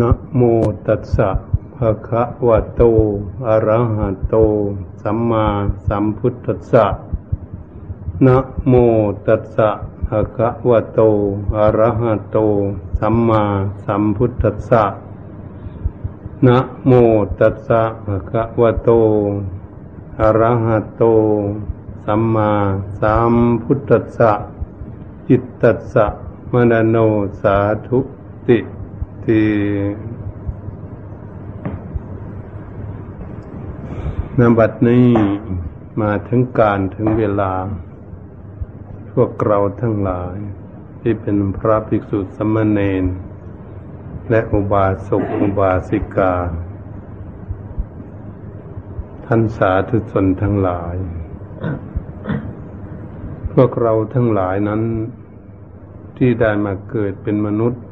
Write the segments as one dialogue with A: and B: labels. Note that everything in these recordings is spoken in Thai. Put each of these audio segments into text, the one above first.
A: นะโมตัสสะภะคะวะโต อะระหะโต สัมมาสัมพุทธัสสะนะโมตัสสะภะคะวะโต อะระหะโต สัมมาสัมพุทธัสสะนะโมตัสสะภะคะวะโต อะระหะโต สัมมาสัมพุทธัสสะจิตตัสสะมนโนสาธุติ ทีนบัดนี้มาถึงการถึงเวลา พวกเราทั้งหลาย ที่เป็นพระภิกษุสมณเณรและอุบาสกอุบาสิกา ท่านสาธุชนทั้งหลาย พวกเราทั้งหลายนั้น ที่ได้มาเกิดเป็นมนุษย์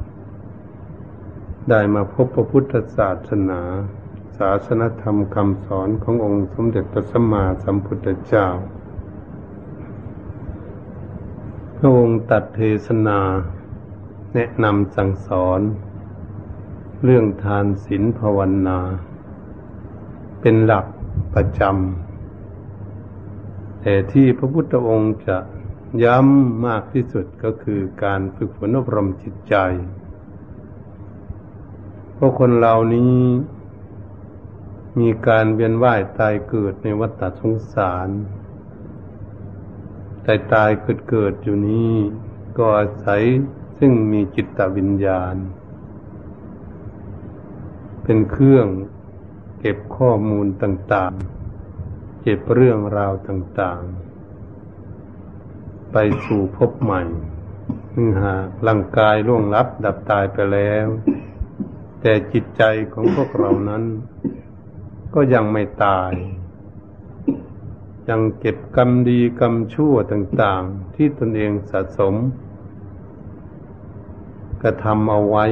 A: ได้มาพบพระพุทธศาสนา ศาสนธรรมคำสอนขององค์สมเด็จพระสัมมาสัมพุทธเจ้า พระองค์ตัดเทศนา แนะนำสั่งสอน เรื่องทานศีลภาวนา เป็นหลักประจำแต่ที่พระพุทธองค์จะย้ำมากที่สุดก็คือการฝึกฝนอบรมจิตใจ เพราะคนเหล่านี้ มีการเวียนว่ายตายเกิดในวัฏสงสาร ตายตายเกิดเกิดอยู่นี้ ก็อาศัยซึ่งมีจิตวิญญาณ เป็นเครื่องเก็บข้อมูลต่างๆ เก็บเรื่องราวต่างๆ ไปสู่พบใหม่นึ่งหากร่างกายล่วงลับดับตายไปแล้ว แต่จิตใจของพวกเรานั้น ก็ยังไม่ตาย ยังเก็บกรรมดีกรรมชั่วต่าง ๆ ที่ตนเองสะสม กระทำเอาไว้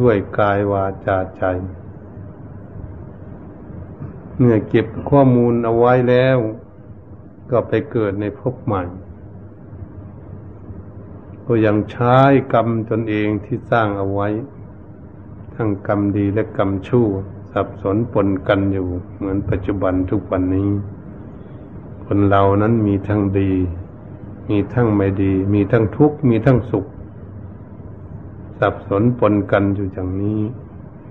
A: ด้วยกายวาจาใจ เมื่อเก็บข้อมูลเอาไว้แล้ว ก็ไปเกิดในภพใหม่ ก็ยังใช้กรรมตนเองที่สร้างเอาไว้ ทั้งกรรมดีและกรรมชั่ว สับสนปนกันอยู่ เหมือนปัจจุบันทุกวันนี้ คนเรานั้นมีทั้งดี มีทั้งไม่ดี มีทั้งทุกข์มีทั้งสุข สับสนปนกันอยู่อย่างนี้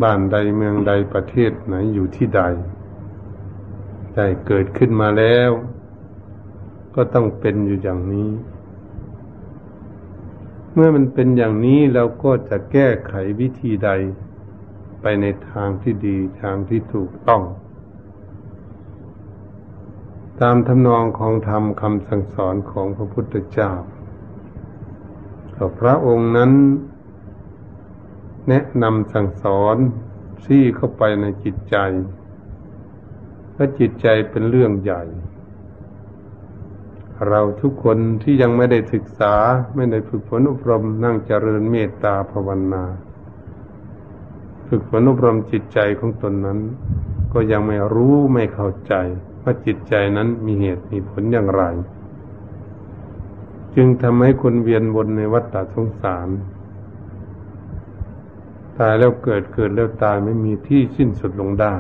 A: บ้านใดเมืองใดประเทศไหนอยู่ที่ใดได้เกิดขึ้นมาแล้ว ก็ต้องเป็นอยู่อย่างนี้ เมื่อมันเป็นอย่างนี้เราก็จะแก้ไขวิธีใด ไปในทางที่ดีทางที่ถูกต้อง ตามทำนองของธรรมคำสั่งสอนของพระพุทธเจ้าพระองค์นั้น แนะนำสั่งสอนซี่เข้าไปในจิตใจเพราะจิตใจเป็นเรื่องใหญ่ เราทุกคนที่ยังไม่ได้ศึกษาไม่ได้ฝึกฝนอบรมนั่งเจริญเมตตาภาวนา ฝึกฝนอบรมจิตใจของตนนั้น ก็ยังไม่รู้ไม่เข้าใจว่าจิตใจนั้นมีเหตุมีผลอย่างไร จึงทำให้คนเวียนวนในวัฏฏะสงสาร ตายแล้วเกิดเกิดแล้วตายไม่มีที่สิ้นสุดลงได้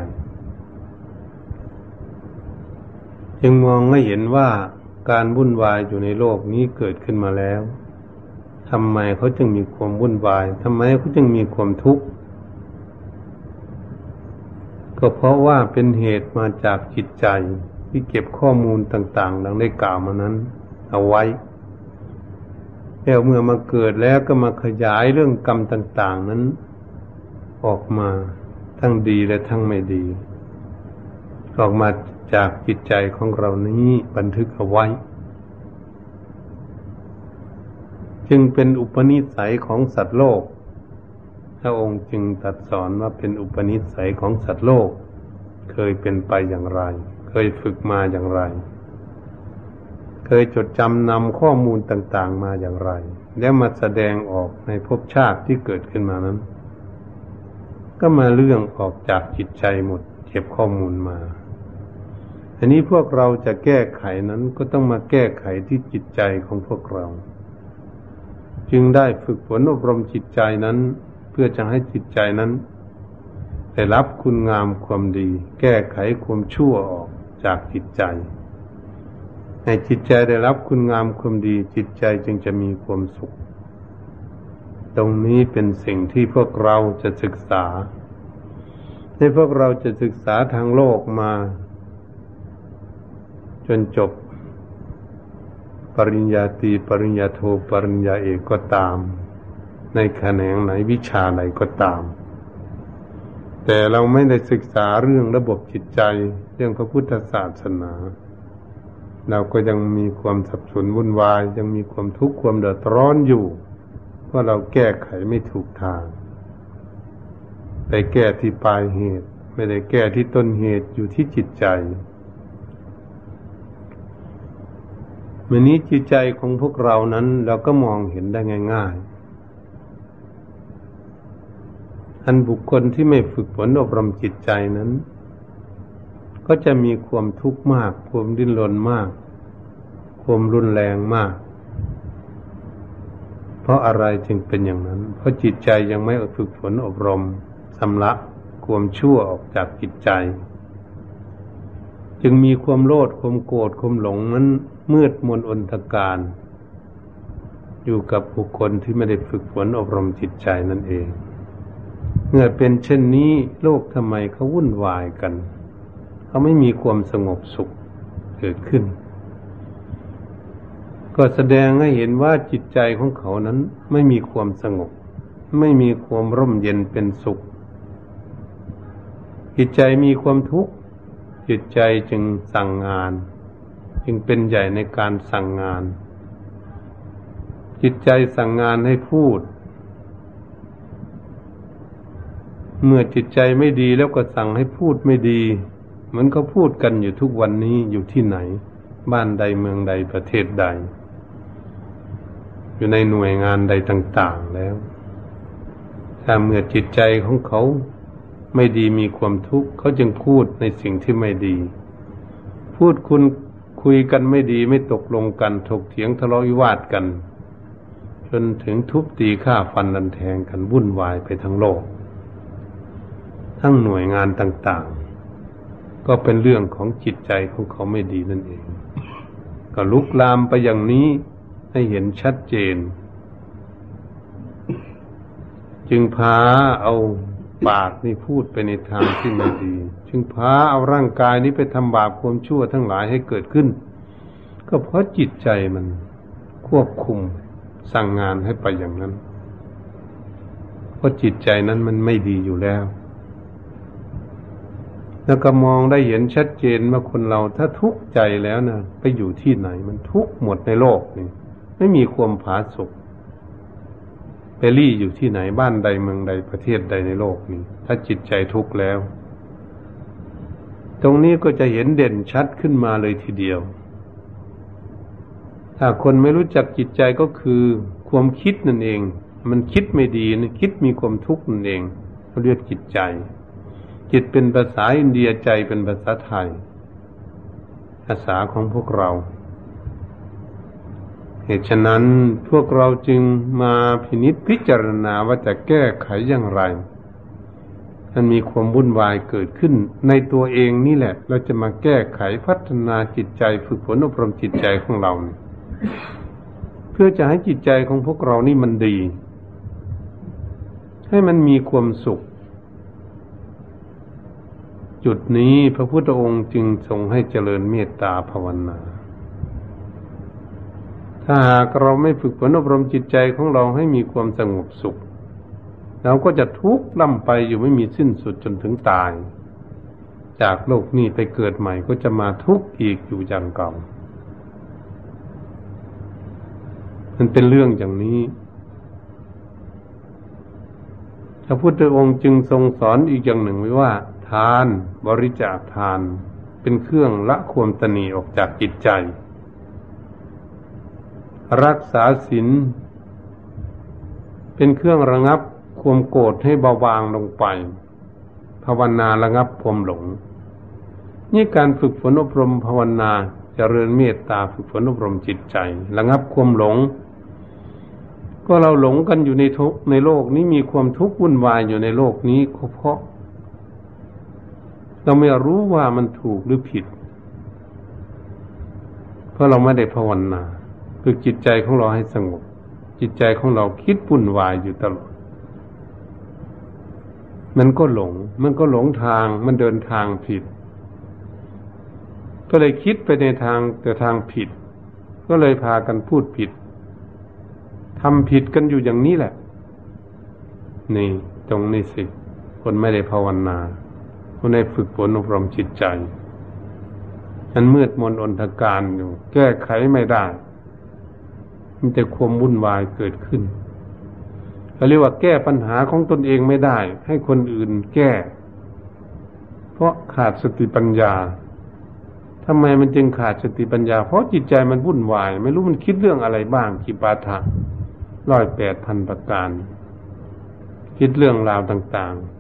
A: จึงมองให้เห็นว่าการวุ่นวายอยู่ในโลกนี้เกิดขึ้นมาแล้วทำไมเขาจึงมีความวุ่นวายทำไมเขาจึงมีความทุกข์ ก็เพราะว่าเป็นเหตุมาจากจิตใจที่เก็บข้อมูลต่าง ๆ ดังได้กล่าวมานั้น เอาไว้แล้วเมื่อมาเกิดแล้วก็มาขยายเรื่องกรรมต่าง ๆ นั้น ออกมาทั้งดีและทั้งไม่ดี ออกมาจากจิตใจของเรานี้บันทึกเอาไว้ จึงเป็นอุปนิสัยของสัตว์โลก ระองค์จึงตัดสอนว่าเป็นอุปนิสัยของสัตว์โลก เคยเป็นไปอย่างไร เคยฝึกมาอย่างไร เคยจดจำนำข้อมูลต่าง ๆ มาอย่างไร แล้วมาแสดงออกในภพชาติที่เกิดขึ้นมานั้น ก็มาเรื่องออกจากจิตใจหมดเก็บข้อมูลมาอันนี้พวกเราจะแก้ไขนั้นก็ต้องมาแก้ไขที่จิตใจของพวกเรา จึงได้ฝึกฝนอบรมจิตใจนั้น พื่อจะให้จิตใจนั้น ได้รับคุณงามความดี แก้ไขความชั่วออกจากจิตใจ ให้จิตใจได้รับคุณงามความดี จิตใจจึงจะมีความสุข ตรงนี้เป็นสิ่งที่พวกเราจะศึกษาที่พวกเราจะศึกษาทางโลกมา จนจบ ปริญญาตรีปริญญาโทปริญญาเอกก็ตาม ในแขนงไหนวิชาไหนก็ตาม แต่เราไม่ได้ศึกษาเรื่องระบบจิตใจ เรื่องพระพุทธศาสนา เราก็ยังมีความสับสนวุ่นวาย ยังมีความทุกข์ความเดือดร้อนอยู่ เพราะเราแก้ไขไม่ถูกทาง ไปแก้ที่ปลายเหตุ ไม่ได้แก้ที่ต้นเหตุอยู่ที่จิตใจวันนี้จิตใจของพวกเรานั้นเราก็มองเห็นได้ง่าย ๆ อันบุคคลที่ไม่ฝึกฝนอบรมจิตใจนั้น ก็จะมีความทุกข์มาก ความดิ้นรนมาก ความรุนแรงมาก เพราะอะไรจึงเป็นอย่างนั้น เพราะจิตใจยังไม่ฝึกฝนอบรมชำระความชั่วออกจากจิตใจ จึงมีความโลดความโกรธความหลงนั้นมืดมนอนทการ อยู่กับบุคคลที่ไม่ได้ฝึกฝนอบรมจิตใจนั่นเอง เมื่อเป็นเช่นนี้โลกทำไมเขาวุ่นวายกัน เขาไม่มีความสงบสุขเกิดขึ้น ก็แสดงให้เห็นว่าจิตใจของเขานั้นไม่มีความสงบ ไม่มีความร่มเย็นเป็นสุข จิตใจมีความทุกข์ จิตใจจึงสั่งงาน จึงเป็นใหญ่ในการสั่งงาน จิตใจสั่งงานให้พูด เมื่อจิตใจไม่ดีแล้วก็สั่งให้พูดไม่ดีเหมือนเขาพูดกันอยู่ทุกวันนี้อยู่ที่ไหน บ้านใดเมืองใดประเทศใด อยู่ในหน่วยงานใดต่าง ๆแล้วถ้าเมื่อจิตใจของเขาไม่ดีมีความทุกข์เขาจึงพูดในสิ่งที่ไม่ดี พูดคุณคุยกันไม่ดีไม่ตกลงกันถกเถียงทะเลาะวิวาทกัน จนถึงทุบตีฆ่าฟันดันแทงกันวุ่นวายไปทั้งโลก ทั้งหน่วยงานต่างๆ ก็เป็นเรื่องของจิตใจของเขาไม่ดีนั่นเอง ก็ลุกลามไปอย่างนี้ให้เห็นชัดเจน จึงพาเอาปากนี่พูดไปในทางที่ไม่ดี จึงพาเอาร่างกายนี้ไปทำบาปความชั่วทั้งหลายให้เกิดขึ้น ก็เพราะจิตใจมันควบคุมสั่งงานให้ไปอย่างนั้น เพราะจิตใจนั้นมันไม่ดีอยู่แล้ว แล้วก็มองได้เห็นชัดเจนว่าคนเราถ้าทุกข์ใจแล้วนะไปอยู่ที่ไหน มันทุกข์หมดในโลกนี่ไม่มีความผาสุกไปรี่อยู่ที่ไหนบ้านใดเมืองใดประเทศใดในโลกนี้ ถ้าจิตใจทุกข์แล้ว ตรงนี้ก็จะเห็นเด่นชัดขึ้นมาเลยทีเดียว ถ้าคนไม่รู้จักจิตใจก็คือความคิดนั่นเอง มันคิดไม่ดีนะคิดมีความทุกข์นั่นเองเขาเรียกจิตใจ จิตเป็นภาษาอินเดียใจเป็นภาษาไทย ภาษาของพวกเรา เหตุฉะนั้นพวกเราจึงมาพินิจพิจารณาว่าจะแก้ไขอย่างไรมันมีความวุ่นวายเกิดขึ้น ในตัวเองนี่แหละ เราจะมาแก้ไขพัฒนาจิตใจฝึกฝนอบรมจิตใจของเราเพื่อจะให้จิตใจของพวกเรานี่มันดี ให้มันมีความสุข จุดนี้พระพุทธองค์จึงทรงให้เจริญเมตตาภาวนา ถ้าหากเราไม่ฝึกฝนอบรมจิตใจของเราให้มีความสงบสุข เราก็จะทุกข์ล่ำไปอยู่ไม่มีสิ้นสุดจนถึงตาย จากโลกนี้ไปเกิดใหม่ก็จะมาทุกข์อีกอยู่อย่างเก่ามันเป็นเรื่องอย่างนี้ พระพุทธองค์จึงทรงสอนอีกอย่างหนึ่งไว้ว่าาน บริจาคทาน เป็นเครื่องละความตนีออกจากจิตใจ รักษาศีลเป็นเครื่องระงับความโกรธให้เบาบางลงไป ภาวนาระงับความหลง นี่การฝึกฝนอบรมภาวนาจเจริญเมตตาฝึกฝนอบรมจิตใจ ระงับความหลง ก็เราหลงกันอยู่ในทุกในโลกนี้มีความทุกข์วุ่นวายอยู่ในโลกนี้เพราะ เราไม่รู้ว่ามันถูกหรือผิด เพราะเราไม่ได้ภาวนาคือจิตใจของเราให้สงบ จิตใจของเราคิดปุ่นวายอยู่ตลอด มันก็หลง มันก็หลงทาง มันเดินทางผิด ก็เลยคิดไปในทางแต่ทางผิด ก็เลยพากันพูดผิดทำผิดกันอยู่อย่างนี้แหละ นี่ตรงนี้สิ คนไม่ได้ภาวนา คนได้ฝึกฝนอบรมจิตใจมันมืดมนอนทการอยู่ แก้ไขไม่ได้ มันจะความวุ่นวายเกิดขึ้นเขาเรียกว่าแก้ปัญหาของตนเองไม่ได้ ให้คนอื่นแก้ เพราะขาดสติปัญญาทำไมมันจึงขาดสติปัญญา เพราะจิตใจมันวุ่นวาย ไม่รู้มันคิดเรื่องอะไรบ้างกิปาถะร้อยแปดพันประการ คิดเรื่องราวต่างๆ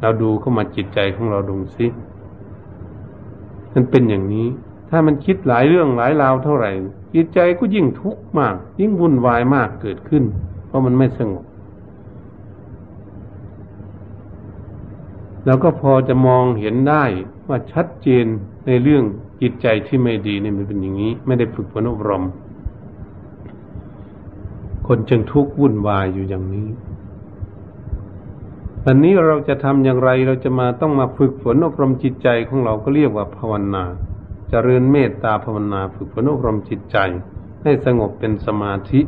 A: เราดูเข้ามาจิตใจของเราดูสิมันเป็นอย่างนี้ ถ้ามันคิดหลายเรื่องหลายราวเท่าไหร่ จิตใจก็ยิ่งทุกข์มาก ยิ่งวุ่นวายมากเกิดขึ้น เพราะมันไม่สงบเราก็พอจะมองเห็นได้ว่าชัดเจนในเรื่องจิตใจที่ไม่ดีเนี่ยมันเป็นอย่างนี้ ไม่ได้ฝึกฝนอบรม คนจึงทุกข์วุ่นวายอยู่อย่างนี้ วันนี้เราจะทำอย่างไรเราจะมาต้องมาฝึกฝนอบรมจิตใจของเราก็เรียกว่าภาวนาจเจริญเมตตาภาวนาฝึกฝนอบรมจิตใจ ให้สงบเป็นสมาธิ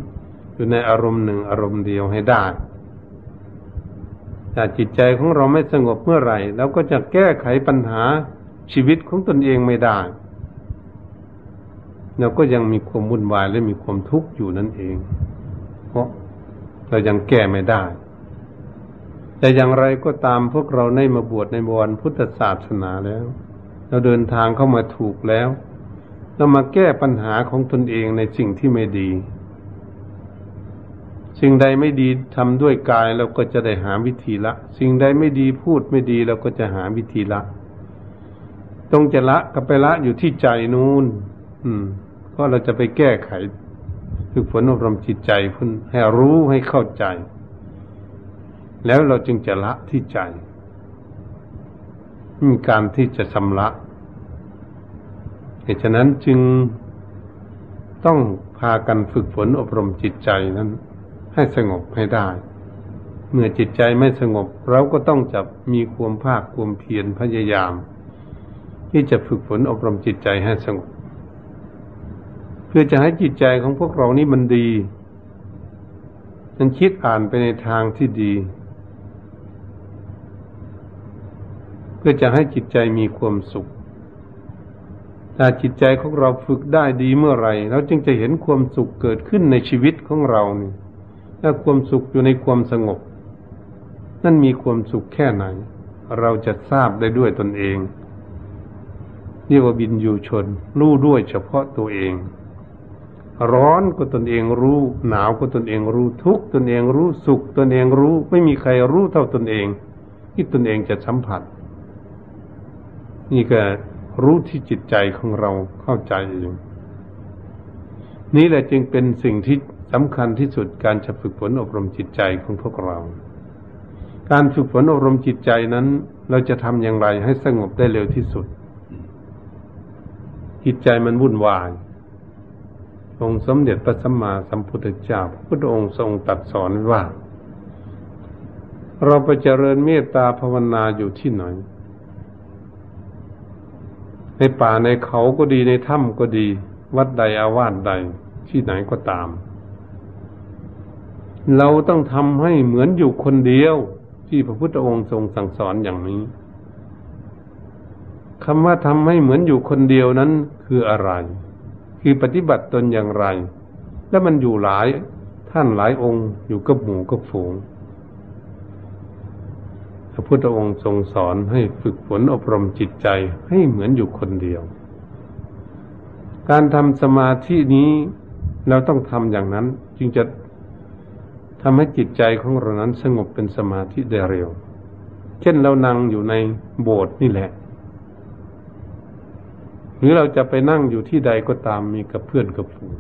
A: อยู่ในอารมณ์หนึ่งอารมณ์เดียวให้ได้ถ้าจิตใจของเราไม่สงบเมื่อไหร่เราก็จะแก้ไขปัญหาชีวิตของตนเองไม่ได้เราก็ยังมีความวุ่นวายและมีความทุกข์อยู่นั่นเอง เพราะเรายังแก้ไม่ได้ แต่อย่างไรก็ตามพวกเราในมาบวชในบวรพุทธศาสนาแล้ว เราเดินทางเข้ามาถูกแล้วเรามาแก้ปัญหาของตนเองในสิ่งที่ไม่ดี สิ่งใดไม่ดีทำด้วยกายเราก็จะได้หาวิธีละ สิ่งใดไม่ดีพูดไม่ดีเราก็จะหาวิธีละต้องจะละก็ไปละอยู่ที่ใจนูน่นอืมเพราะเราจะไปแก้ไขฝึกฝนอบรมจิตใจพุ่นให้รู้ให้เข้าใจ แล้วเราจึงจะละที่ใจมีการที่จะชำระเหตุฉะนั้นจึงต้องพากันฝึกฝนอบรมจิตใจนั้น ให้สงบให้ได้ เมื่อจิตใจไม่สงบ เราก็ต้องจะมีความภาคความเพียรพยายาม ที่จะฝึกฝนอบรมจิตใจให้สงบ เพื่อจะให้จิตใจของพวกเรานี้มันดี มันคิดอ่านไปในทางที่ดี เพื่อจะให้จิตใจมีความสุข ถ้าจิตใจของเราฝึกได้ดีเมื่อไหร่เราจึงจะเห็นความสุขเกิดขึ้นในชีวิตของเรานี่ถ้าความสุขอยู่ในความสงบ นั่นมีความสุขแค่ไหน เราจะทราบได้ด้วยตนเองเรียกว่าบินอยู่ชน รู้ด้วยเฉพาะตัวเอง ร้อนก็ตนเองรู้ หนาวก็ตนเองรู้ทุกตนเองรู้สุขตนเองรู้ ไม่มีใครรู้เท่าตนเอง ที่ตนเองจะสัมผัส นี่ก็รู้ที่จิตใจของเราเข้าใจเองนี่แหละจึงเป็นสิ่งที่สำคัญที่สุดการจะฝึกฝนอบรมจิตใจของพวกเรา การฝึกฝนอบรมจิตใจนั้น เราจะทำอย่างไรให้สงบได้เร็วที่สุด จิตใจมันวุ่นวาย องค์สมเด็จพระสัมมาสัมพุทธเจ้าพระพุทธองค์ทรงตรัสสอนว่า เราไปเจริญเมตตาภาวนาอยู่ที่ไหน ในป่าในเขาก็ดีในถ้ำก็ดี วัดใดอาวาสใด ที่ไหนก็ตาม เราต้องทำให้เหมือนอยู่คนเดียวที่พระพุทธองค์ทรงสั่งสอนอย่างนี้คำว่าทำให้เหมือนอยู่คนเดียวนั้นคืออะไร คือปฏิบัติตนอย่างไร และมันอยู่หลายท่านหลายองค์อยู่กับหมู่กับฝูง พุทธองค์ทรงสอนให้ฝึกฝนอบรมจิตใจให้เหมือนอยู่คนเดียว การทำสมาธินี้เราต้องทำอย่างนั้นจึงจะทำให้จิตใจของเรานั้นสงบเป็นสมาธิได้เร็ว เช่นเรานั่งอยู่ในโบสถ์นี่แหละ หรือเราจะไปนั่งอยู่ที่ใดก็ตามมีกับเพื่อนกับฝูง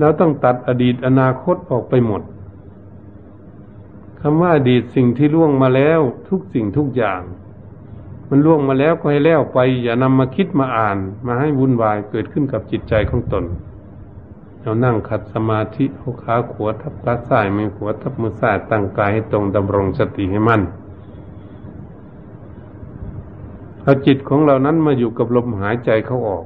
A: เราต้องตัดอดีตอนาคตออกไปหมด คำว่าอดีตสิ่งที่ล่วงมาแล้วทุกสิ่งทุกอย่าง มันล่วงมาแล้วก็ให้แล้วไป อย่านำมาคิดมาอ่าน มาให้วุ่นวายเกิดขึ้นกับจิตใจของตนเรานั่งขัดสมาธิเอาขาขวาทับขาซ้ายมือขวาทับมือซ้ายตั้งกายให้ตรงดำรงสติให้มั่นเอาจิตของเรานั้นมาอยู่กับลมหายใจเขาออก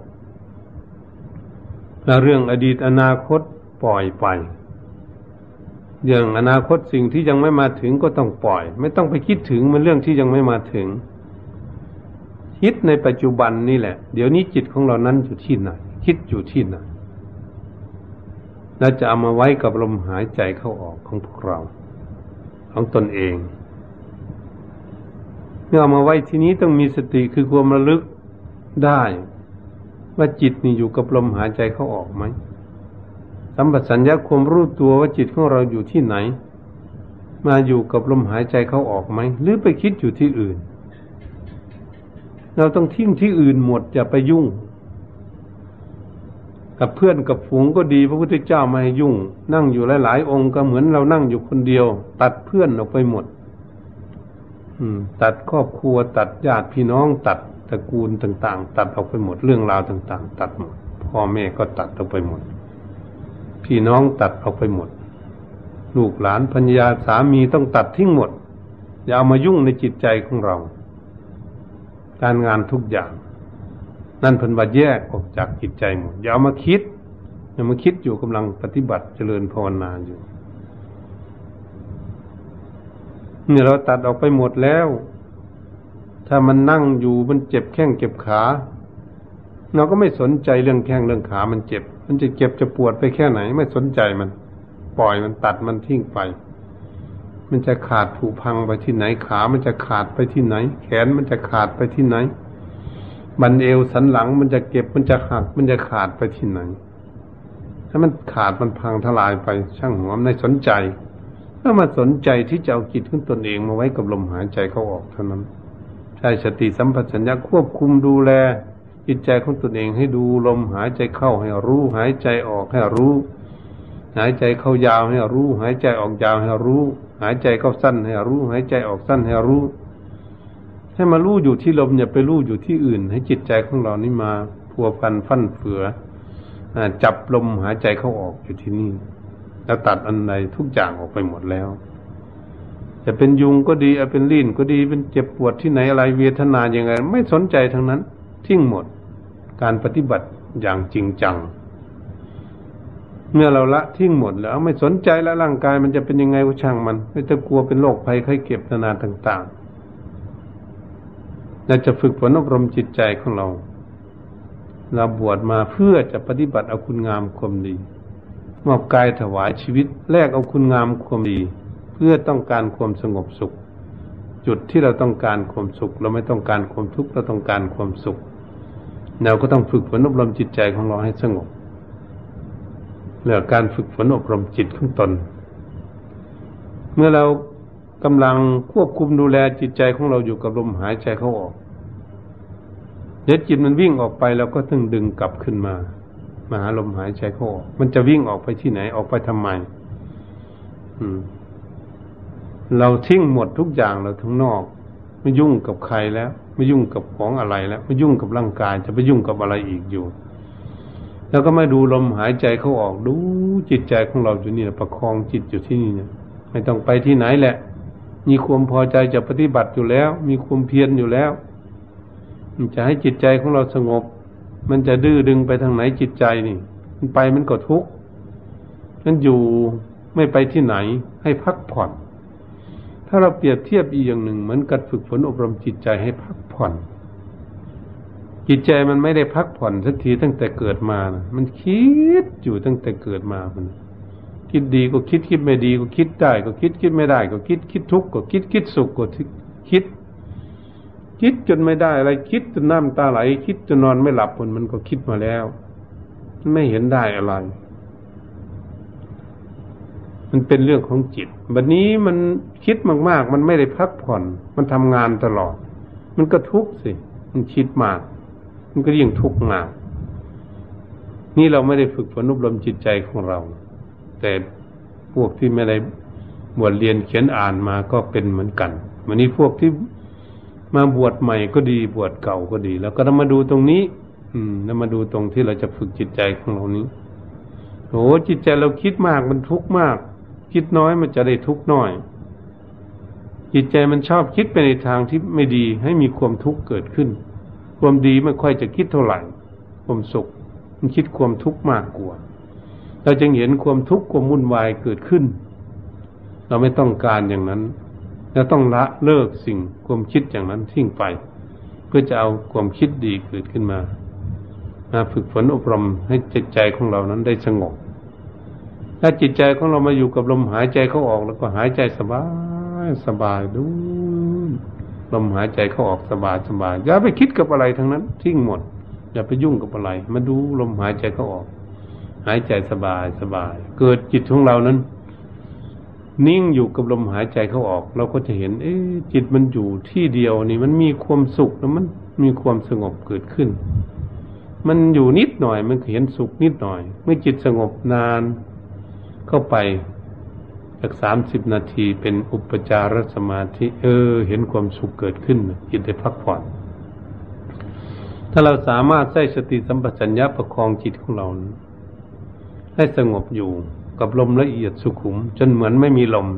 A: แล้วเรื่องอดีตอนาคตปล่อยไป เรื่องอนาคตสิ่งที่ยังไม่มาถึงก็ต้องปล่อย ไม่ต้องไปคิดถึงมันเรื่องที่ยังไม่มาถึง คิดในปัจจุบันนี่แหละ เดี๋ยวนี้จิตของเรานั้นอยู่ที่ไหนคิดอยู่ที่ไหนแล้วจะเอามาไว้กับลมหายใจเข้าออกของพวกเรา ของตนเองเมื่อเอามาไว้ที่นี้ต้องมีสติคือความระลึกได้ ว่าจิตนี่อยู่กับลมหายใจเข้าออกไหม สัมปสัญญาความรู้ตัวว่าจิตของเราอยู่ที่ไหน มาอยู่กับลมหายใจเขาออกไหม หรือไปคิดอยู่ที่อื่น เราต้องทิ้งที่อื่นหมดอย่าไปยุ่ง กับเพื่อนกับฝูงก็ดีพระพุทธเจ้าไม่ให้ยุ่ง นั่งอยู่หลาย ๆ องค์ก็เหมือนเรานั่งอยู่คนเดียว ตัดเพื่อนออกไปหมดตัดครอบครัว ตัดญาติพี่น้องตัดตระกูลต่าง ๆ ตัดออกไปหมดเรื่องราวต่าง ๆ ตัดหมดพ่อแม่ก็ตัดออกไปหมด พี่น้องตัดออกไปหมด ลูกหลานพัญญาสามีต้องตัดทิ้งหมด อย่าเอามายุ่งในจิตใจของเรา การงานทุกอย่าง นั่นพันว่าแยกออกจากจิตใจหมด อย่าเอามาคิด อย่ามาคิดอยู่กำลังปฏิบัติเจริญภาวนาอยู่เนี่ยเราตัดออกไปหมดแล้ว ถ้ามันนั่งอยู่มันเจ็บแข้งเจ็บขา เราก็ไม่สนใจเรื่องแข้งเรื่องขามันเจ็บ มันจะเจ็บจะปวดไปแค่ไหน ไม่สนใจมัน ปล่อยมันตัดมันทิ้งไป มันจะขาดผุพังไปที่ไหนขา มันจะขาดไปที่ไหน แขนมันจะขาดไปที่ไหน บันเอวสันหลังมันจะเก็บมันจะหัก มันจะขาดไปที่ไหน ถ้ามันขาดมันพังทลายไป ช่างหัวไม่สนใจถ้ามาสนใจที่จะเอาจิตขึ้นตนเองมาไว้กับลมหายใจเข้าออกเท่านั้น ใช้สติสัมปชัญญะควบคุมดูแล จิตใจของตนเองให้ดูลมหายใจเข้าให้รู้ หายใจออกให้รู้ หายใจเข้ายาวให้รู้ หายใจออกยาวให้รู้ หายใจเข้าสั้นให้รู้ หายใจออกสั้นให้รู้ ให้มารู้อยู่ที่ลมอย่าไปรู้อยู่ที่อื่น ให้จิตใจของเรานี่มาพัวพันฟั่นเฟือจับลมหายใจเข้าออกอยู่ที่นี่ แล้วตัดอันใดทุกอย่างออกไปหมดแล้วจะเป็นยุงก็ดีอาเป็นลิ่นก็ดีเป็นเจ็บปวดที่ไหนอะไรเวทนาอย่างไรไม่สนใจทั้งนั้น ทิ้งหมด การปฏิบัติอย่างจริงจัง เมื่อเราละทิ้งหมดแล้วไม่สนใจแล้วร่างกายมันจะเป็นยังไงก็ช่างมัน ไม่ต้องกลัวเป็นโรคภัยไข้เก็บนานาต่างๆเราจะฝึกฝนอบรมจิตใจของเรา เราบวชมาเพื่อจะปฏิบัติเอาคุณงามความดีมอบกายถวายชีวิตแลกเอาคุณงามความดี เพื่อต้องการความสงบสุข จุดที่เราต้องการความสุข เราไม่ต้องการความทุกข์เราต้องการความสุข เราก็ต้องฝึกฝนอบรมจิตใจของเราให้สงบเหลือการฝึกฝนอบรมจิตของตน เมื่อเรากำลังควบคุมดูแลจิตใจของเราอยู่กับลมหายใจเข้าออกเดี๋ยวจิตมันวิ่งออกไปเราก็ต้องดึงกลับขึ้นมามาหาลมหายใจเข้าออก มันจะวิ่งออกไปที่ไหนออกไปทำไมอืมเราทิ้งหมดทุกอย่างเราทั้งนอก ไม่ยุ่งกับใครแล้ว ไม่ยุ่งกับของอะไรแล้วไม่ยุ่งกับร่างกาย จะไปยุ่งกับอะไรอีกอยู่ แล้วก็ไม่ดูลมหายใจเข้าออกดูจิตใจของเราอยู่นี่ประคองจิตอยู่ที่นี่เนี่ยไม่ต้องไปที่ไหนแหละ มีความพอใจจะปฏิบัติอยู่แล้ว มีความเพียรอยู่แล้วจะให้จิตใจของเราสงบ มันจะดื้อดึงไปทางไหนจิตใจนี่ มันไปมันก็ทุกข์มันอยู่ไม่ไปที่ไหนให้พักผ่อน ถ้าเราเปรียบเทียบอีกอย่างหนึ่ง เหมือนกับฝึกฝนอบรมจิตใจให้พักผ่อน จิตใจมันไม่ได้พักผ่อนสักทีตั้งแต่เกิดมานะมันคิดอยู่ตั้งแต่เกิดมามันคิดดีก็คิดคิดไม่ดีก็คิดได้ ก็คิดคิดไม่ได้ ก็คิดคิดทุกข์ก็คิดคิดสุขก็คิด คิดจนไม่ได้อะไรคิดจนน้ำตาไหล คิดจนนอนไม่หลับคนมันก็คิดมาแล้ว ไม่เห็นได้อะไร มันเป็นเรื่องของจิต บัดนนี้มันคิดมากๆ มันไม่ได้พักผ่อน มันทำงานตลอด มันก็ทุกข์สิ มันคิดมาก มันก็ยิ่งทุกข์มาก นี่เราไม่ได้ฝึกฝนอบรมจิตใจของเรา แต่พวกที่ไม่ได้บวชเรียนเขียนอ่านมาก็เป็นเหมือนกันวันนี้พวกที่มาบวชใหม่ก็ดีบวชเก่าก็ดี แล้วก็ต้องมาดูตรงนี้ อืมแล้วมาดูตรงที่เราจะฝึกจิตใจของเรานี้โอ้จิตใจเราคิดมากมันทุกข์มาก คิดน้อยมันจะได้ทุกข์น้อย จิตใจมันชอบคิดไปในทางที่ไม่ดีให้มีความทุกข์เกิดขึ้น ความดีไม่ค่อยจะคิดเท่าไหร่ความสุข มันคิดความทุกข์มากกว่าเราจึงเห็นความทุกข์ความวุ่นวายเกิดขึ้น เราไม่ต้องการอย่างนั้นเราต้องละเลิกสิ่งความคิดอย่างนั้นทิ้งไป เพื่อจะเอาความคิดดีเกิดขึ้นมามาฝึกฝนอบรมให้จิตใจของเรานั้นได้สงบ ถ้าจิตใจของเรามาอยู่กับลมหายใจเข้าออกแล้วก็หายใจสบายสบายดูลมหายใจเข้าออกสบายสบายอย่าไปคิดกับอะไรทั้งนั้น ทิ้งหมด อย่าไปยุ่งกับอะไร มาดูลมหายใจเข้าออก หายใจสบายสบาย เกิดจิตของเรานั้น นิ่งอยู่กับลมหายใจเข้าออก เราก็จะเห็น เอ๊จิตมันอยู่ที่เดียวนี่มันมีความสุขแล้วมันมีความสงบเกิดขึ้น มันอยู่นิดหน่อย มันเห็นสุขนิดหน่อย เมื่อจิตสงบนาน เข้าไปสักสามสิบนาทีเป็นอุปจารสมาธิเออ เห็นความสุขเกิดขึ้นจิตได้พักผ่อน ถ้าเราสามารถใช้สติสัมปชัญญะประคองจิตของเรา ให้สงบอยู่กับลมละเอียดสุขุม จนเหมือนไม่มีลม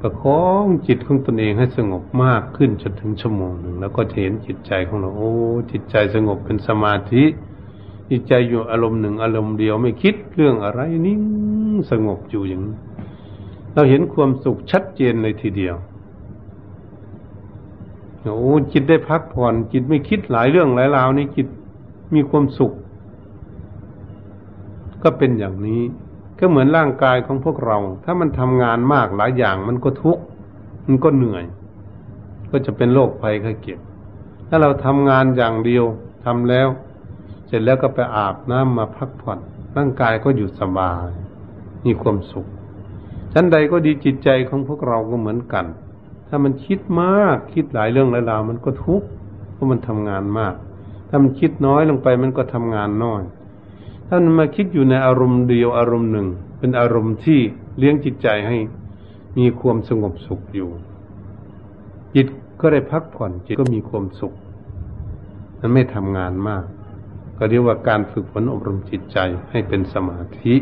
A: ประคองจิตของตนเองให้สงบมากขึ้นจนถึงชั่วโมงหนึ่งแล้วก็เห็นจิตใจของเรา โอ้ จิตใจสงบเป็นสมาธิ จิตใจอยู่อารมณ์หนึ่งอารมณ์เดียวไม่คิดเรื่องอะไรนิ่งสงบอยู่อย่างนี้เราเห็นความสุขชัดเจนเลยทีเดียวโอ้จิตได้พักผ่อน จิตไม่คิดหลายเรื่องหลายราวนี่จิตมีความสุข ก็เป็นอย่างนี้ ก็เหมือนร่างกายของพวกเรา ถ้ามันทำงานมากหลายอย่างมันก็ทุกข์มันก็เหนื่อย ก็จะเป็นโรคภัยไข้เจ็บถ้าเราทำงานอย่างเดียวทำแล้ว เสร็จแล้วก็ไปอาบน้ำมาพักผ่อนร่างกายก็อยู่สบาย มีความสุขชั้นใดก็ดีจิตใจของพวกเราก็เหมือนกัน ถ้ามันคิดมากคิดหลายเรื่องหลายราวมันก็ทุกข์เพราะมันทำงานมาก ถ้ามันคิดน้อยลงไปมันก็ทำงานน้อย ถ้ามันมาคิดอยู่ในอารมณ์เดียวอารมณ์หนึ่ง เป็นอารมณ์ที่เลี้ยงจิตใจให้มีความสงบสุขอยู่ จิตก็ได้พักผ่อนจิตก็มีความสุข มันไม่ทำงานมาก ก็เรียกว่าการฝึกฝนอบรมจิตใจให้เป็นสมาธิ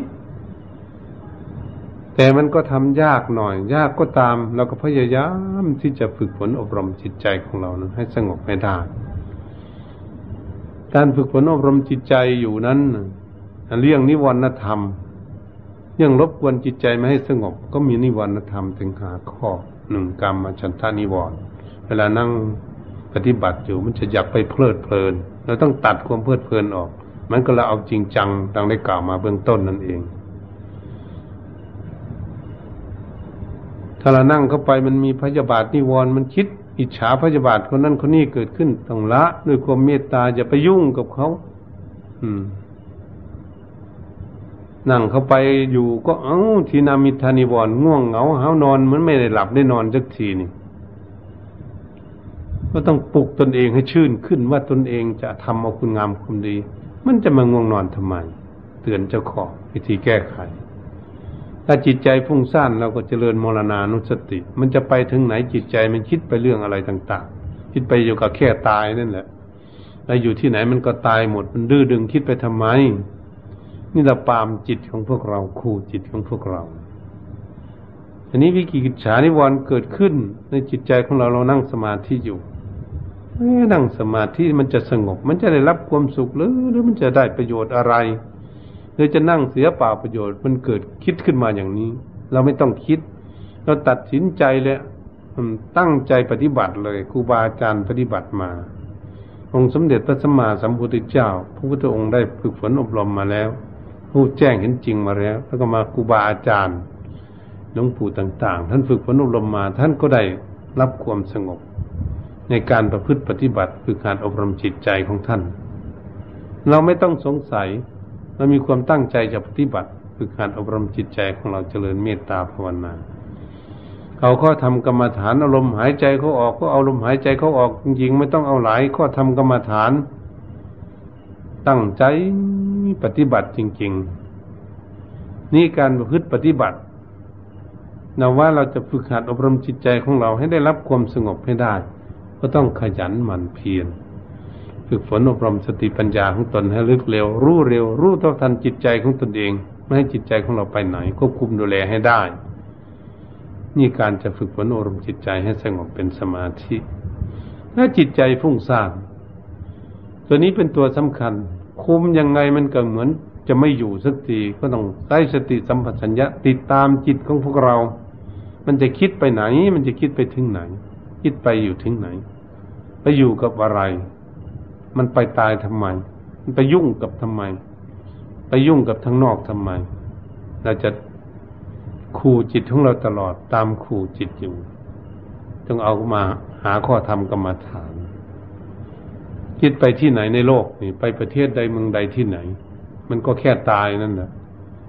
A: แต่มันก็ทำยากหน่อย ยากก็ตามเราก็พยายามที่จะฝึกฝนอบรมจิตใจของเรานั้นให้สงบไม่ได้การฝึกฝนอบรมจิตใจอยู่นั้นเรื่องนิวรณธรรมเรื่องรบกวนจิตใจไม่ให้สงบ ก็มีนิวรณธรรมถึงหาข้อหนึ่งกรรมฉันทานิวรณ์เวลานั่ง ปฏิบัติอยู่มันจะอยากไปเพลิดเพลิน เราต้องตัดความเพลิดเพลินออก มันก็เราเอาจริงจังดังได้กล่าวมาเบื้องต้นนั่นเอง ถ้าเรานั่งเข้าไปมันมีพยาบาทนิวรณ์มันคิด อิจฉาพยาบาทคนนั้นคนนี้เกิดขึ้นต้องละด้วยความเมตตาอย่าไปยุ่งกับเขาอืมนั่งเข้าไปอยู่ก็เอ้าทีนามิทานิวรง่วงเหงาหานอนเหมือนไม่ได้หลับได้นอนสักทีนี่ ก็ต้องปลุกตนเองให้ชื่นขึ้นว่าตนเองจะทำเอาคุณงามความดี มันจะมาง่วงนอนทำไม เตือนเจ้าของวิธีแก้ไข ถ้าจิตใจฟุ้งซ่านเราก็เจริญมรณานุสติ มันจะไปถึงไหนจิตใจมันคิดไปเรื่องอะไรต่าง ๆ คิดไปอยู่กับแค่ตายนั่นแหละแล้วอยู่ที่ไหนมันก็ตายหมดมันดื้อดึงคิดไปทำไม นี่เราปามจิตของพวกเราคู่จิตของพวกเราอันนี้วิกิกิจฉานิวรณ์เกิดขึ้นในจิตใจของเราเรานั่งสมาธิอยู่ นั่งสมาธิมันจะสงบ มันจะได้รับความสุขหรือหรือมันจะได้ประโยชน์อะไรหรือจะนั่งเสียเปล่าประโยชน์มันเกิดคิดขึ้นมาอย่างนี้ เราไม่ต้องคิด เราตัดสินใจเลยตั้งใจปฏิบัติเลยครูบาอาจารย์ปฏิบัติมา องค์สมเด็จพระสัมมาสัมพุทธเจ้าพระพุทธองค์ได้ฝึกฝนอบรมมาแล้วผู้แจ้งเห็นจริงมาแล้ว แล้วก็มาครูบาอาจารย์หลวงปู่ต่าง ๆ ท่านฝึกฝนอบรมมา ท่านก็ได้รับความสงบ ในการประพฤติปฏิบัติคือการอบรมจิตใจของท่าน เราไม่ต้องสงสัย เรามีความตั้งใจจะปฏิบัติคือการอบรมจิตใจของเราเจริญเมตตาภาวนาเขาข้อทำกรรมฐานอารมณ์หายใจเขาออกก็เอาลมหายใจเขาออกจริงๆไม่ต้องเอาหลายข้อทำกรรมฐาน ตั้งใจปฏิบัติจริง ๆ นี่การประพฤติปฏิบัติเราว่าเราจะฝึกหัดอบรมจิตใจของเราให้ได้รับความสงบให้ได้ ก็ต้องขยันหมั่นเพียรฝึกฝนอบรมสติปัญญาของตนให้ลึกเร็ว รู้เร็ว รู้เท่าทันจิตใจของตนเอง ไม่ให้จิตใจของเราไปไหนควบคุมดูแลให้ได้ นี่การจะฝึกฝนอบรมจิตใจให้สงบเป็นสมาธิถ้าจิตใจฟุ้งซ่านตัวนี้เป็นตัวสำคัญ คุมยังไงมันก็เหมือน จะไม่อยู่สักทีก็ต้องใช้สติสัมปชัญญะติดตามจิตของพวกเรา มันจะคิดไปไหน มันจะคิดไปถึงไหน คิดไปอยู่ถึงไหน ไปอยู่กับอะไร มันไปตายทำไม มันไปยุ่งกับทำไม ไปยุ่งกับทั้งนอกทำไม เราจะขู่จิตของเราตลอดตามขู่จิตอยู่ต้องเอามาหาข้อธรรมกรรมฐานคิดไปที่ไหนในโลกนี่ ไปประเทศใดเมืองใดที่ไหน มันก็แค่ตายนั่นแหละ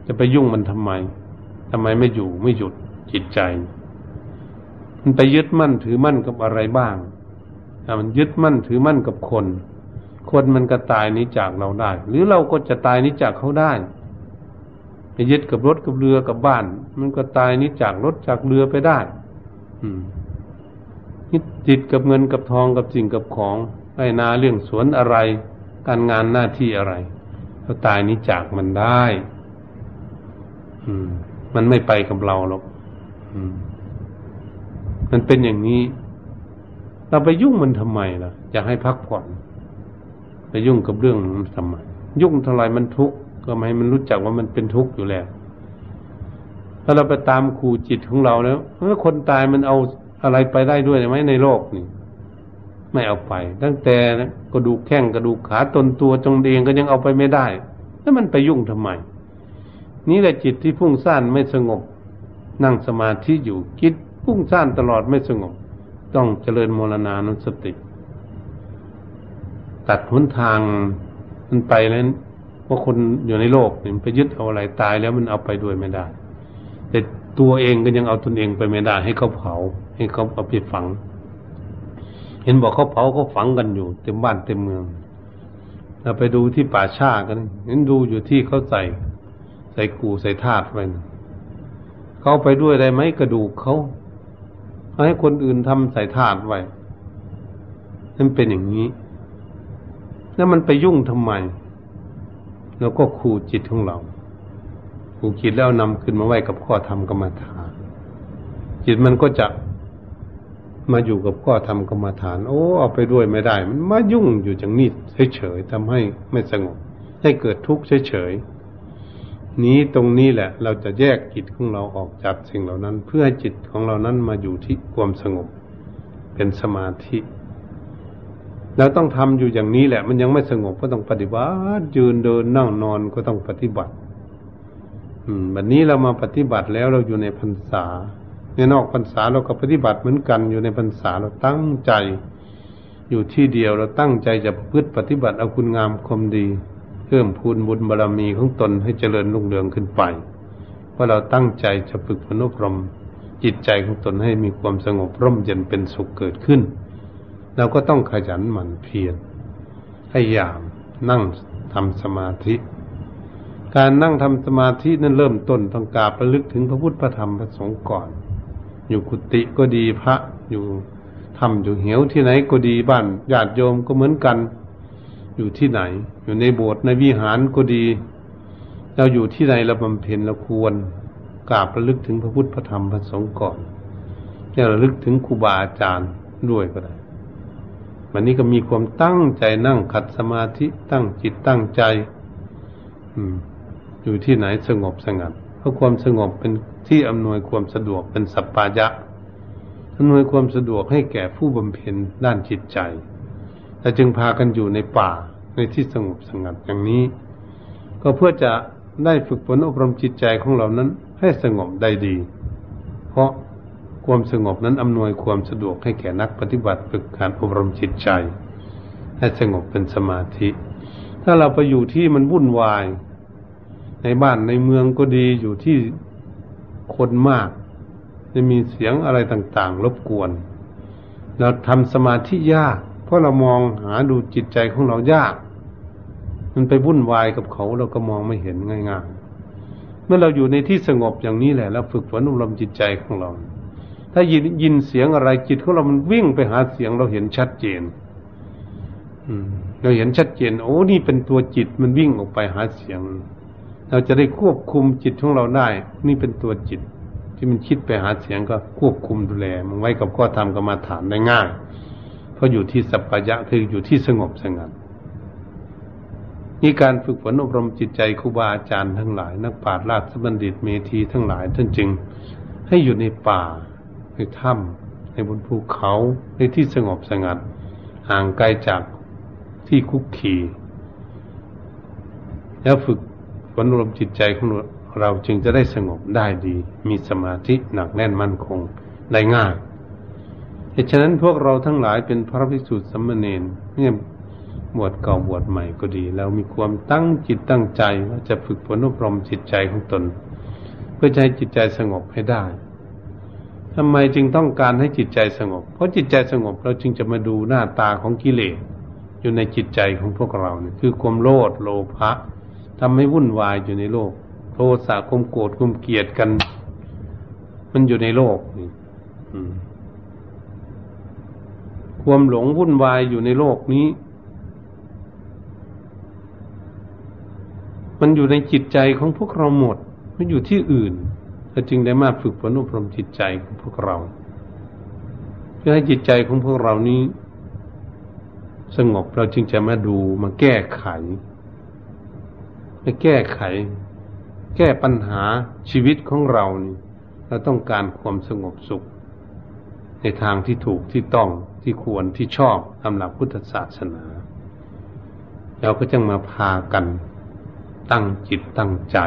A: จะไปยุ่งมันทำไมทำไมไม่อยู่ไม่หยุดจิตใจ มันไปยึดมั่นถือมั่นกับอะไรบ้างมันยึดมั่นถือมั่นกับคน คนมันก็ตายนี้จากเราได้ หรือเราก็จะตายนี้จากเขาได้ไปยึดกับรถกับเรือกับบ้าน มันก็ตายนี้จากรถจากเรือไปได้ อืมจิตกับเงินกับทองกับสิ่งกับของไอ้นาเรื่องสวนอะไร การงานหน้าที่อะไรเราตายนี้จากมันได้ อืม มันไม่ไปกับเราหรอก อืม มันเป็นอย่างนี้ เราไปยุ่งมันทำไมล่ะอยากให้พักผ่อนไปยุ่งกับเรื่องมันทำไมยุ่งเท่าไรมันทุกข์ก็ไม่ให้มันรู้จักว่ามันเป็นทุกข์อยู่แล้ว ถ้าเราไปตามขู่จิตของเราแล้วเออคนตายมันเอาอะไรไปได้ด้วยไหมในโลกนี่ไม่เอาไป ตั้งแต่กระดูกแข้งกระดูกขาตนตัวจงเองก็ยังเอาไปไม่ได้ แล้วมันไปยุ่งทำไม นี่แหละจิตที่พุ่งซ่านไม่สงบ นั่งสมาธิอยู่คิด พุ่งซ่านตลอดไม่สงบ ต้องเจริญมรณานุสติ ตัดหนทางมันไปแล้วว่าคนอยู่ในโลกมันไปยึดเอาอะไรตายแล้วมันเอาไปด้วยไม่ได้ แต่ตัวเองก็ยังเอาตนเองไปไม่ได้ ให้เขาเผา ให้เขาเอาไปฝัง เห็นบอกเขาเผาเขาฝังกันอยู่ เต็มบ้านเต็มเมืองเราไปดูที่ป่าชากันเห็นดูอยู่ที่เขาใส่ใส่กูใส่ธาตุไว้เขาไปด้วยได้ไหมกระดูกเขา ให้คนอื่นทำใส่ธาตุไว้นั่นเป็นอย่างนี้ แล้วมันไปยุ่งทำไมเราก็ขู่จิตของเราขู่จิตแล้วนำขึ้นมาไว้กับข้อธรรมกรรมฐาน จิตมันก็จะมาอยู่กับข้อธรรมกรรมฐาน โอ้เอาไปด้วยไม่ได้ มันมายุ่งอยู่จังนี้เฉยๆทำให้ไม่สงบ ให้เกิดทุกข์เฉยๆ นี้ตรงนี้แหละ เราจะแยกจิตของเราออกจากสิ่งเหล่านั้น เพื่อให้จิตของเรานั้นมาอยู่ที่ความสงบ เป็นสมาธิเราต้องทำอยู่อย่างนี้แหละ มันยังไม่สงบก็ต้องปฏิบัติยืนเดินนั่งนอนก็ต้องปฏิบัติ อืมวันนี้เรามาปฏิบัติแล้วเราอยู่ในพรรษาในนอกพรรษาเราก็ปฏิบัติเหมือนกันอยู่ในพรรษาเราตั้งใจ อยู่ที่เดียวเราตั้งใจจะพึ่ปฏิบัติเอาคุณงามความดี เพิ่มพูนบุญบารรมีของตนให้เจริญรุ่งเรืองขึ้นไปเพราะเราตั้งใจจะฝึกพนุพรมจิตใจของตนให้มีความสงบร่มเย็นเป็นสุขเกิดขึ้น เราก็ต้องขยันหมั่นเพียรให้ยามนั่งทำสมาธิ การนั่งทำสมาธินั้นเริ่มต้นต้องกราบระลึกถึงพระพุทธพระธรรมพระสงฆ์ก่อน อยู่กุฏิก็ดีพระอยู่ทำอยู่เหวที่ไหนก็ดีบ้านญาติโยมก็เหมือนกัน อยู่ที่ไหน อยู่ในโบสถ์ในวิหารก็ดี เราอยู่ที่ไหนเราบำเพ็ญเราควรกราบระลึกถึงพระพุทธพระธรรมพระสงฆ์ก่อนแล้วระลึกถึงครูบาอาจารย์ด้วยก็ได้วันนี้ก็มีความตั้งใจนั่งขัดสมาธิตั้งจิตตั้งใจ อืม อยู่ที่ไหนสงบสงัดเพราะความสงบเป็นที่อำนวยความสะดวกเป็นสัพพายะอำนวยความสะดวกให้แก่ผู้บำเพ็ญด้านจิตใจ แต่จึงพากันอยู่ในป่าในที่สงบสงัดอย่างนี้ ก็เพื่อจะได้ฝึกฝนอบรมจิตใจของเรานั้นให้สงบได้ดี เพราะความสงบนั้นอำนวยความสะดวกให้แก่นักปฏิบัติฝึกการอบรมจิตใจ ให้สงบเป็นสมาธิ ถ้าเราไปอยู่ที่มันวุ่นวาย ในบ้านในเมืองก็ดีอยู่ที่คนมาก จะมีเสียงอะไรต่างๆ รบกวน เราทำสมาธิยาก เพราะเรามองหาดูจิตใจของเรายาก มันไปวุ่นวายกับเขาเราก็มองไม่เห็นง่ายๆเมื่อเราอยู่ในที่สงบอย่างนี้แหละแล้วฝึกฝนอบรมจิตใจของเรา ถ้ายินยินเสียงอะไรจิตของเรามันวิ่งไปหาเสียงเราเห็นชัดเจน อืม เราเห็นชัดเจน โอ้นี่เป็นตัวจิตมันวิ่งออกไปหาเสียง เราจะได้ควบคุมจิตของเราได้ นี่เป็นตัวจิตที่มันคิดไปหาเสียงก็ควบคุมดูแลมันไว้กับข้อธรรมกรรมาฐานได้ง่าย เพราะอยู่ที่สัพพยะคืออยู่ที่สงบสงัดนี่การฝึกฝนอบรมจิตใจครูบาอาจารย์ทั้งหลาย นักปราชญ์ราชบัณฑิตเมธีทั้งหลายท่านจึง ให้อยู่ในป่าในถ้ำในบนภูเขาในที่สงบสงัด ห่างไกลจากที่คุกคีแล้วฝึกฝนอบรมจิตใจของเราจึงจะได้สงบได้ดี มีสมาธิหนักแน่นมั่นคงได้ง่าย เหตุฉะนั้นพวกเราทั้งหลายเป็นพระภิกษุสัมมเนนเนี่ยบวชเก่าบวชใหม่ก็ดี แล้วมีความตั้งจิตตั้งใจว่าจะฝึกฝนอบรมจิตใจของตน เพื่อให้จิตใจสงบให้ได้ทำไมจึงต้องการให้จิตใจสงบ เพราะจิตใจสงบเราจึงจะมาดูหน้าตาของกิเลสอยู่ในจิตใจของพวกเราเนี่ยคือความโลภโลภะทำให้วุ่นวายอยู่ในโลก โทสะความโกรธความเกลียดกัน มันอยู่ในโลกนี่ ความหลงวุ่นวายอยู่ในโลกนี้ มันอยู่ในจิตใจของพวกเราหมดไม่อยู่ที่อื่นเราจึงได้มาฝึกฝนอบรมจิตใจของพวกเราเพื่อให้จิตใจของพวกเรานี้ สงบเราจึงจะมาดูมาแก้ไขมาแก้ไข แก้ปัญหาชีวิตของเรานี่เราต้องการความสงบสุข ในทางที่ถูกที่ต้อง ที่ควรที่ชอบสำหรับพุทธศาสนา เราก็จึงมาพากันตั้งจิตตั้งใจ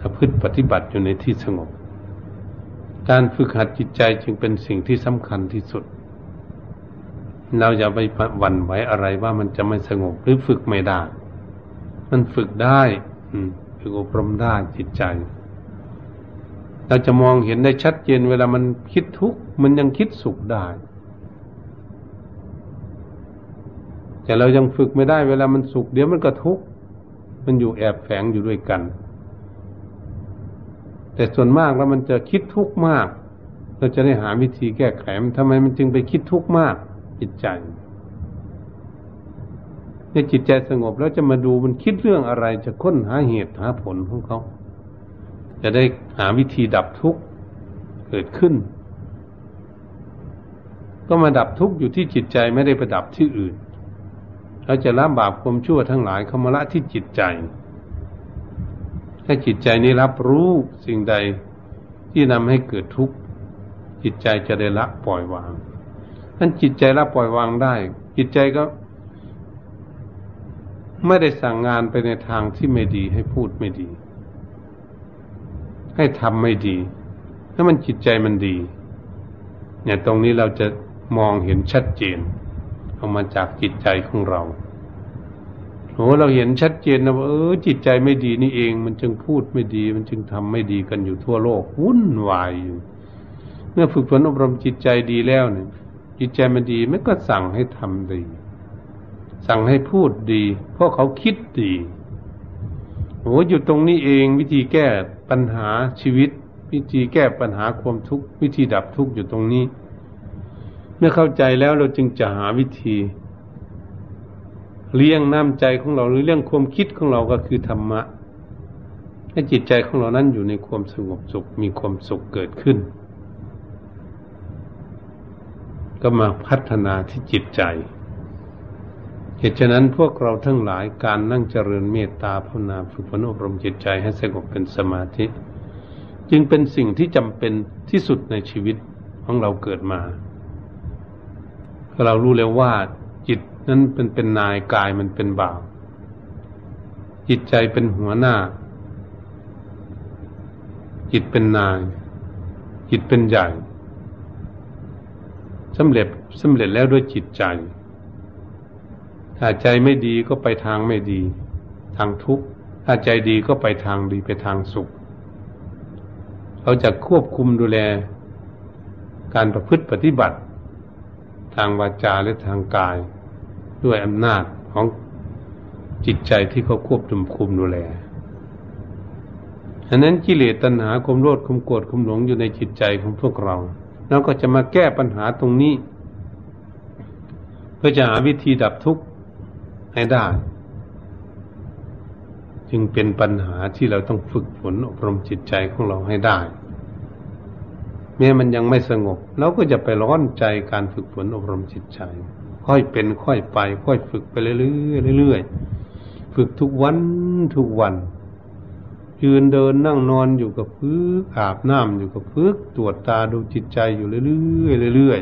A: ประพฤติปฏิบัติอยู่ในที่สงบ การฝึกหัดจิตใจจึงเป็นสิ่งที่สำคัญที่สุด เราอย่าไปหวั่นไหวอะไรว่ามันจะไม่สงบหรือฝึกไม่ได้ มันฝึกได้ฝึกอบรมได้จิตใจ เราจะมองเห็นได้ชัดเจนเวลามันคิดทุกข์มันยังคิดสุขได้ แต่เรายังฝึกไม่ได้ เวลามันสุขเดี๋ยวมันก็ทุกข์มันอยู่แอบแฝงอยู่ด้วยกัน แต่ส่วนมากแล้วมันจะคิดทุกข์มาก เราจะได้หาวิธีแก้ไขมันทำไมมันจึงไปคิดทุกข์มากจิตใจในจิตใจสงบแล้วจะมาดูมันคิดเรื่องอะไร จะค้นหาเหตุหาผลของเขา จะได้หาวิธีดับทุกข์เกิดขึ้น ก็มาดับทุกข์อยู่ที่จิตใจไม่ได้ประดับที่อื่น เราจะละบาปความชั่วทั้งหลายเขามาละที่จิตใจ ให้จิตใจนี้รับรู้สิ่งใดที่นำให้เกิดทุกข์จิตใจจะได้ละปล่อยวางท่านจิตใจละปล่อยวางได้ จิตใจก็ ไม่ได้สั่งงานไปในทางที่ไม่ดีให้พูดไม่ดี ให้ทำไม่ดีถ้ามันจิตใจมันดี เนี่ยตรงนี้เราจะมองเห็นชัดเจน ออกมาจากจิตใจของเราโอ้เราเห็นชัดเจนนะว่าเออจิตใจไม่ดีนี่เอง มันจึงพูดไม่ดี มันจึงทำไม่ดีกันอยู่ทั่วโลกวุ่นวายอยู่ เมื่อฝึกฝนอบรมจิตใจดีแล้วเนี่ย จิตใจมันดีมันก็สั่งให้ทำดี สั่งให้พูดดี เพราะเขาคิดดีโอ้อยู่ตรงนี้เองวิธีแก้ปัญหาชีวิต วิธีแก้ปัญหาความทุกข์วิธีดับทุกข์อยู่ตรงนี้ เมื่อเข้าใจแล้วเราจึงจะหาวิธีเลี้ยงน้ำใจของเราหรือเรื่องความคิดของเราก็คือธรรมะให้จิตใจของเรานั้นอยู่ในความสงบสุขมีความสุขเกิดขึ้น ก็มาพัฒนาที่จิตใจ เหตุฉะนั้นพวกเราทั้งหลายการนั่งเจริญเมตตาภาวนาฝึกฝนอบรมจิตใจให้สงบเป็นสมาธิ จึงเป็นสิ่งที่จำเป็นที่สุดในชีวิตของเราเกิดมา เรารู้แล้วว่า จิตนั้นเป็นเป็นนายกายมันเป็นบ่าวจิตใจเป็นหัวหน้า จิตเป็นนาย จิตเป็นใหญ่สำเร็จสำเร็จแล้วด้วยจิตใจถ้าใจไม่ดีก็ไปทางไม่ดี ทางทุกข์ถ้าใจดีก็ไปทางดีไปทางสุข เราจะควบคุมดูแล การประพฤติปฏิบัติ ทางวาจาและทางกาย ด้วยอำนาจของจิตใจที่เขาควบคุมคุมดูแลอันนั้นกิเลสตัณหาความโลภความโกรธความหลงอยู่ในจิตใจของพวกเราเราก็จะมาแก้ปัญหาตรงนี้ เพื่อจะหาวิธีดับทุกข์ให้ได้ จึงเป็นปัญหาที่เราต้องฝึกฝนอบรมจิตใจของเราให้ได้ แม้มันยังไม่สงบเราก็จะไปร้อนใจการฝึกฝนอบรมจิตใจ ค่อยเป็นค่อยไป ค่อยฝึกไปเรื่อยๆเรื่อยๆฝึกทุกวันทุกวัน ยืนเดินนั่งนอนอยู่กับพึกอาบน้ำอยู่กับพึกตรวจตาดูจิตใจอยู่เรื่อยๆเรื่อย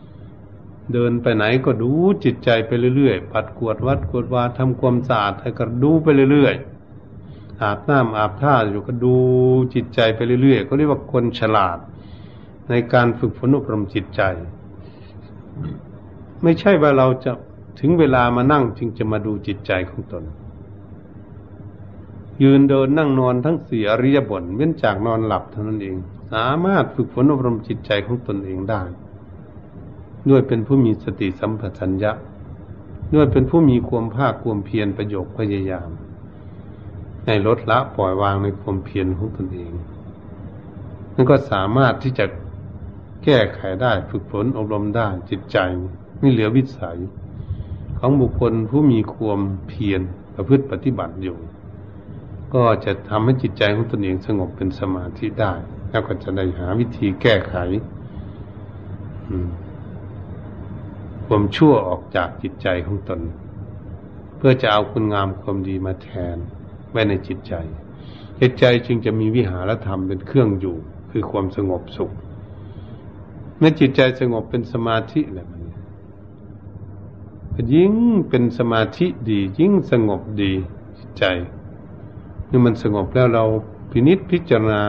A: ๆเดินไปไหนก็ดูจิตใจไปเรื่อยๆ ปัดกวดวัดกวดวาทำความสะอาดให้ก็ดูไปเรื่อยๆ อาบน้ำอาบท่าอยู่ก็ดูจิตใจไปเรื่อยๆก็เรียกว่าคนฉลาด ในการฝึกฝนอบรมจิตใจ ไม่ใช่ว่าเราจะถึงเวลามานั่งจึงจะมาดูจิตใจของตน ยืนเดินนั่งนอนทั้งสี่อริยบทเว้นจากนอนหลับเท่านั้นเอง สามารถฝึกฝนอบรมจิตใจของตนเองได้ ด้วยเป็นผู้มีสติสัมปชัญญะ ด้วยเป็นผู้มีความภาคความเพียรประโยคพยายาม ในลดละปล่อยวางในความเพียรของตนเองนั่นก็สามารถที่จะแก้ไขได้ฝึกฝนอบรมได้จิตใจไม่เหลือวิสัย ของบุคคลผู้มีความเพียรประพฤติปฏิบัติอยู่ ก็จะทำให้จิตใจของตนเองสงบเป็นสมาธิได้ แล้วก็จะได้หาวิธีแก้ไขความชั่วออกจากจิตใจของตน เพื่อจะเอาคุณงามความดีมาแทน ไว้ในจิตใจ จิตใจจึงจะมีวิหารธรรมเป็นเครื่องอยู่ คือความสงบสุข เมื่อจิตใจสงบเป็นสมาธิแล้วมันยิ่งเป็นสมาธิดี ยิ่งสงบดีจิตใจมื่อมันสงบแล้วเราพินิษพิจารณา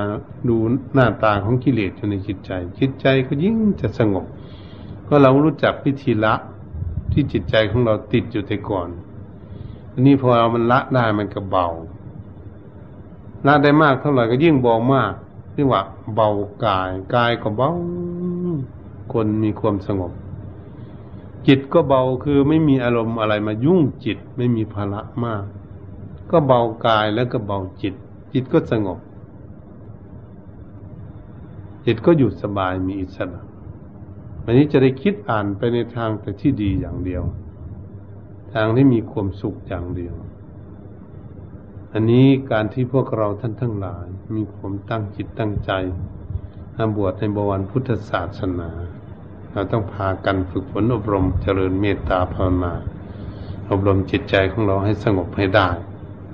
A: ดูหน้าตาของกิเลสอยู่ในจิตใจ จิตใจก็ยิ่งจะสงบ ก็เรารู้จักพิธีละที่จิตใจของเราติดอยู่แต่ก่อนอันนี้พอเรามันละได้มันก็เบา ละได้มากเท่าไหร่ก็ยิ่งเบามากเรียกว่าเบากาย กายก็เบา คนมีความสงบ จิตก็เบาคือไม่มีอารมณ์อะไรมายุ่งจิตไม่มีภาระมาก ก็เบากายแล้วก็เบาจิต จิตก็สงบ จิตก็อยู่สบายมีอิสระวันนี้จะได้คิดอ่านไปในทางแต่ที่ดีอย่างเดียว ทางที่มีความสุขอย่างเดียว อันนี้การที่พวกเราท่านทั้งหลาย มีความตั้งจิตตั้งใจมาบวชในบวรพุทธศาสนา เราต้องพากันฝึกฝนอบรมเจริญเมตตาภาวนา อบรมจิตใจของเราให้สงบให้ได้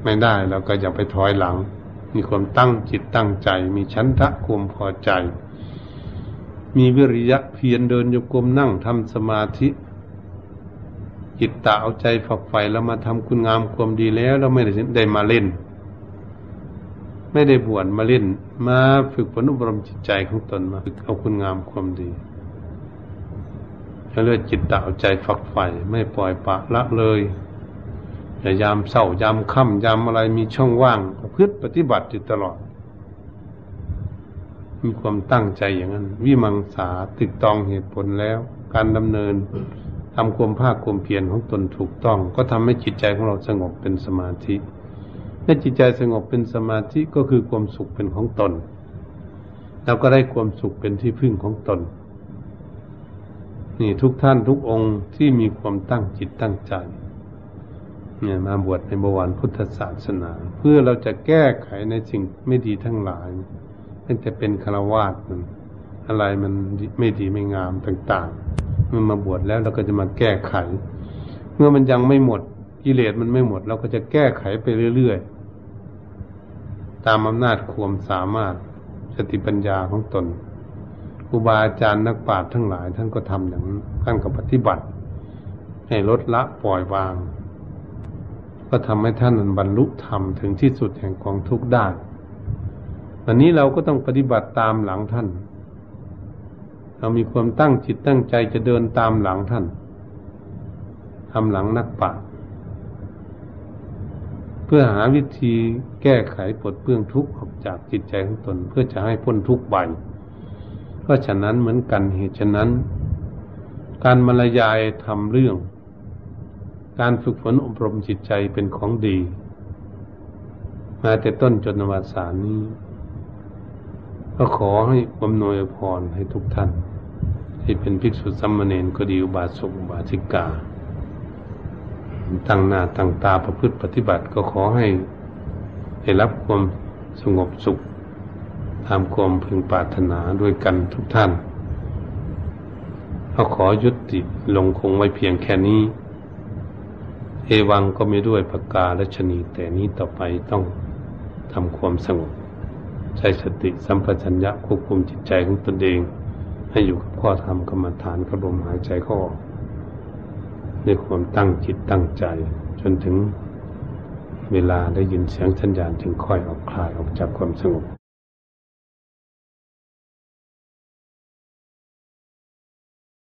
A: ไม่ได้เราก็อย่าไปถอยหลัง มีความตั้งจิตตั้งใจ มีชั้นทะความพอใจ มีวิริยะเพียรเดินโยกมนั่งทำสมาธิ จิตตาเอาใจฝักใฝ่แล้วมาทำคุณงามความดีแล้วเราไม่ได้ได้มาเล่น ไม่ได้บวชมาเล่น มาฝึกฝนอบรมจิตใจของตนมาฝึกเอาคุณงามความดีเรียกจิตตาเอาใจฝักใฝ่ไม่ปล่อยปะละเลยอย่ายามเศร้ายามค่ำยามอะไรมีช่องว่างพืชปฏิบัติอยู่ตลอด มีความตั้งใจอย่างนั้น วิมังสาติดตองเหตุผลแล้ว การดำเนิน ทำความภาคความเพียรของตนถูกต้อง ก็ทำให้จิตใจของเราสงบเป็นสมาธิเมื่อจิตใจสงบเป็นสมาธิก็คือความสุขเป็นของตนเราก็ได้ความสุขเป็นที่พึ่งของตน นี่ทุกท่านทุกองค์ที่มีความตั้งจิตตั้งใจเนี่ยมาบวชในบวรพุทธศาสนา เพื่อเราจะแก้ไขในสิ่งไม่ดีทั้งหลายมันจะเป็นคารวาสมันอะไรมันไม่ดีไม่งามต่าง ๆ มื่อมาบวชแล้วเราก็จะมาแก้ไข เมื่อมันยังไม่หมดกิเลสมันไม่หมด เราก็จะแก้ไขไปเรื่อยๆ ตามอำนาจความสามารถสติปัญญาของตนครูบาอาจารย์นักปราชญ์ทั้งหลาย ท่านก็ทำอย่างนั้นท่านก็ปฏิบัติ ให้ลดละปล่อยวาง ก็ทำให้ท่านบรรลุธรรมถึงที่สุดแห่งกองทุกข์ได้วันนี้เราก็ต้องปฏิบัติตามหลังท่าน เรามีความตั้งจิตตั้งใจจะเดินตามหลังท่านทำหลังนักปราชญ์เพื่อหาวิธีแก้ไขปลดเปลื้องทุกข์ออกจากจิตใจของตน เพื่อจะให้พ้นทุกข์ไปก็ฉะนั้นเหมือนกันเหตุฉะนั้น การบรรยายทำเรื่อง การฝึกฝนอบรมจิตใจเป็นของดี มาแต่ต้นจนนวสานนี้ ก็ขอให้บำนวยพรให้ทุกท่าน ที่เป็นภิกษุสัมมาเนนก็ดีอุบาสกอุบาสิกาตั้งหน้าตั้งตาประพฤติปฏิบัติก็ขอให้ได้รับความสงบสุขตามความพึงปรารถนาด้วยกันทุกท่านเขาขอยุติลงคงไว้เพียงแค่นี้ เอวังก็ไม่ด้วยประกาศชนีแต่นี้ต่อไปต้องทำความสงบ ใช้สติสัมปชัญญะควบคุมจิตใจของตนเอง ให้อยู่กับข้อธรรมกรรมฐานกระลมหายใจเข้าออกด้วยความตั้งจิตตั้งใจ จนถึงเวลาได้ยินเสียงสัญญาณถึงค่อยออกคลายออกจากความสงบ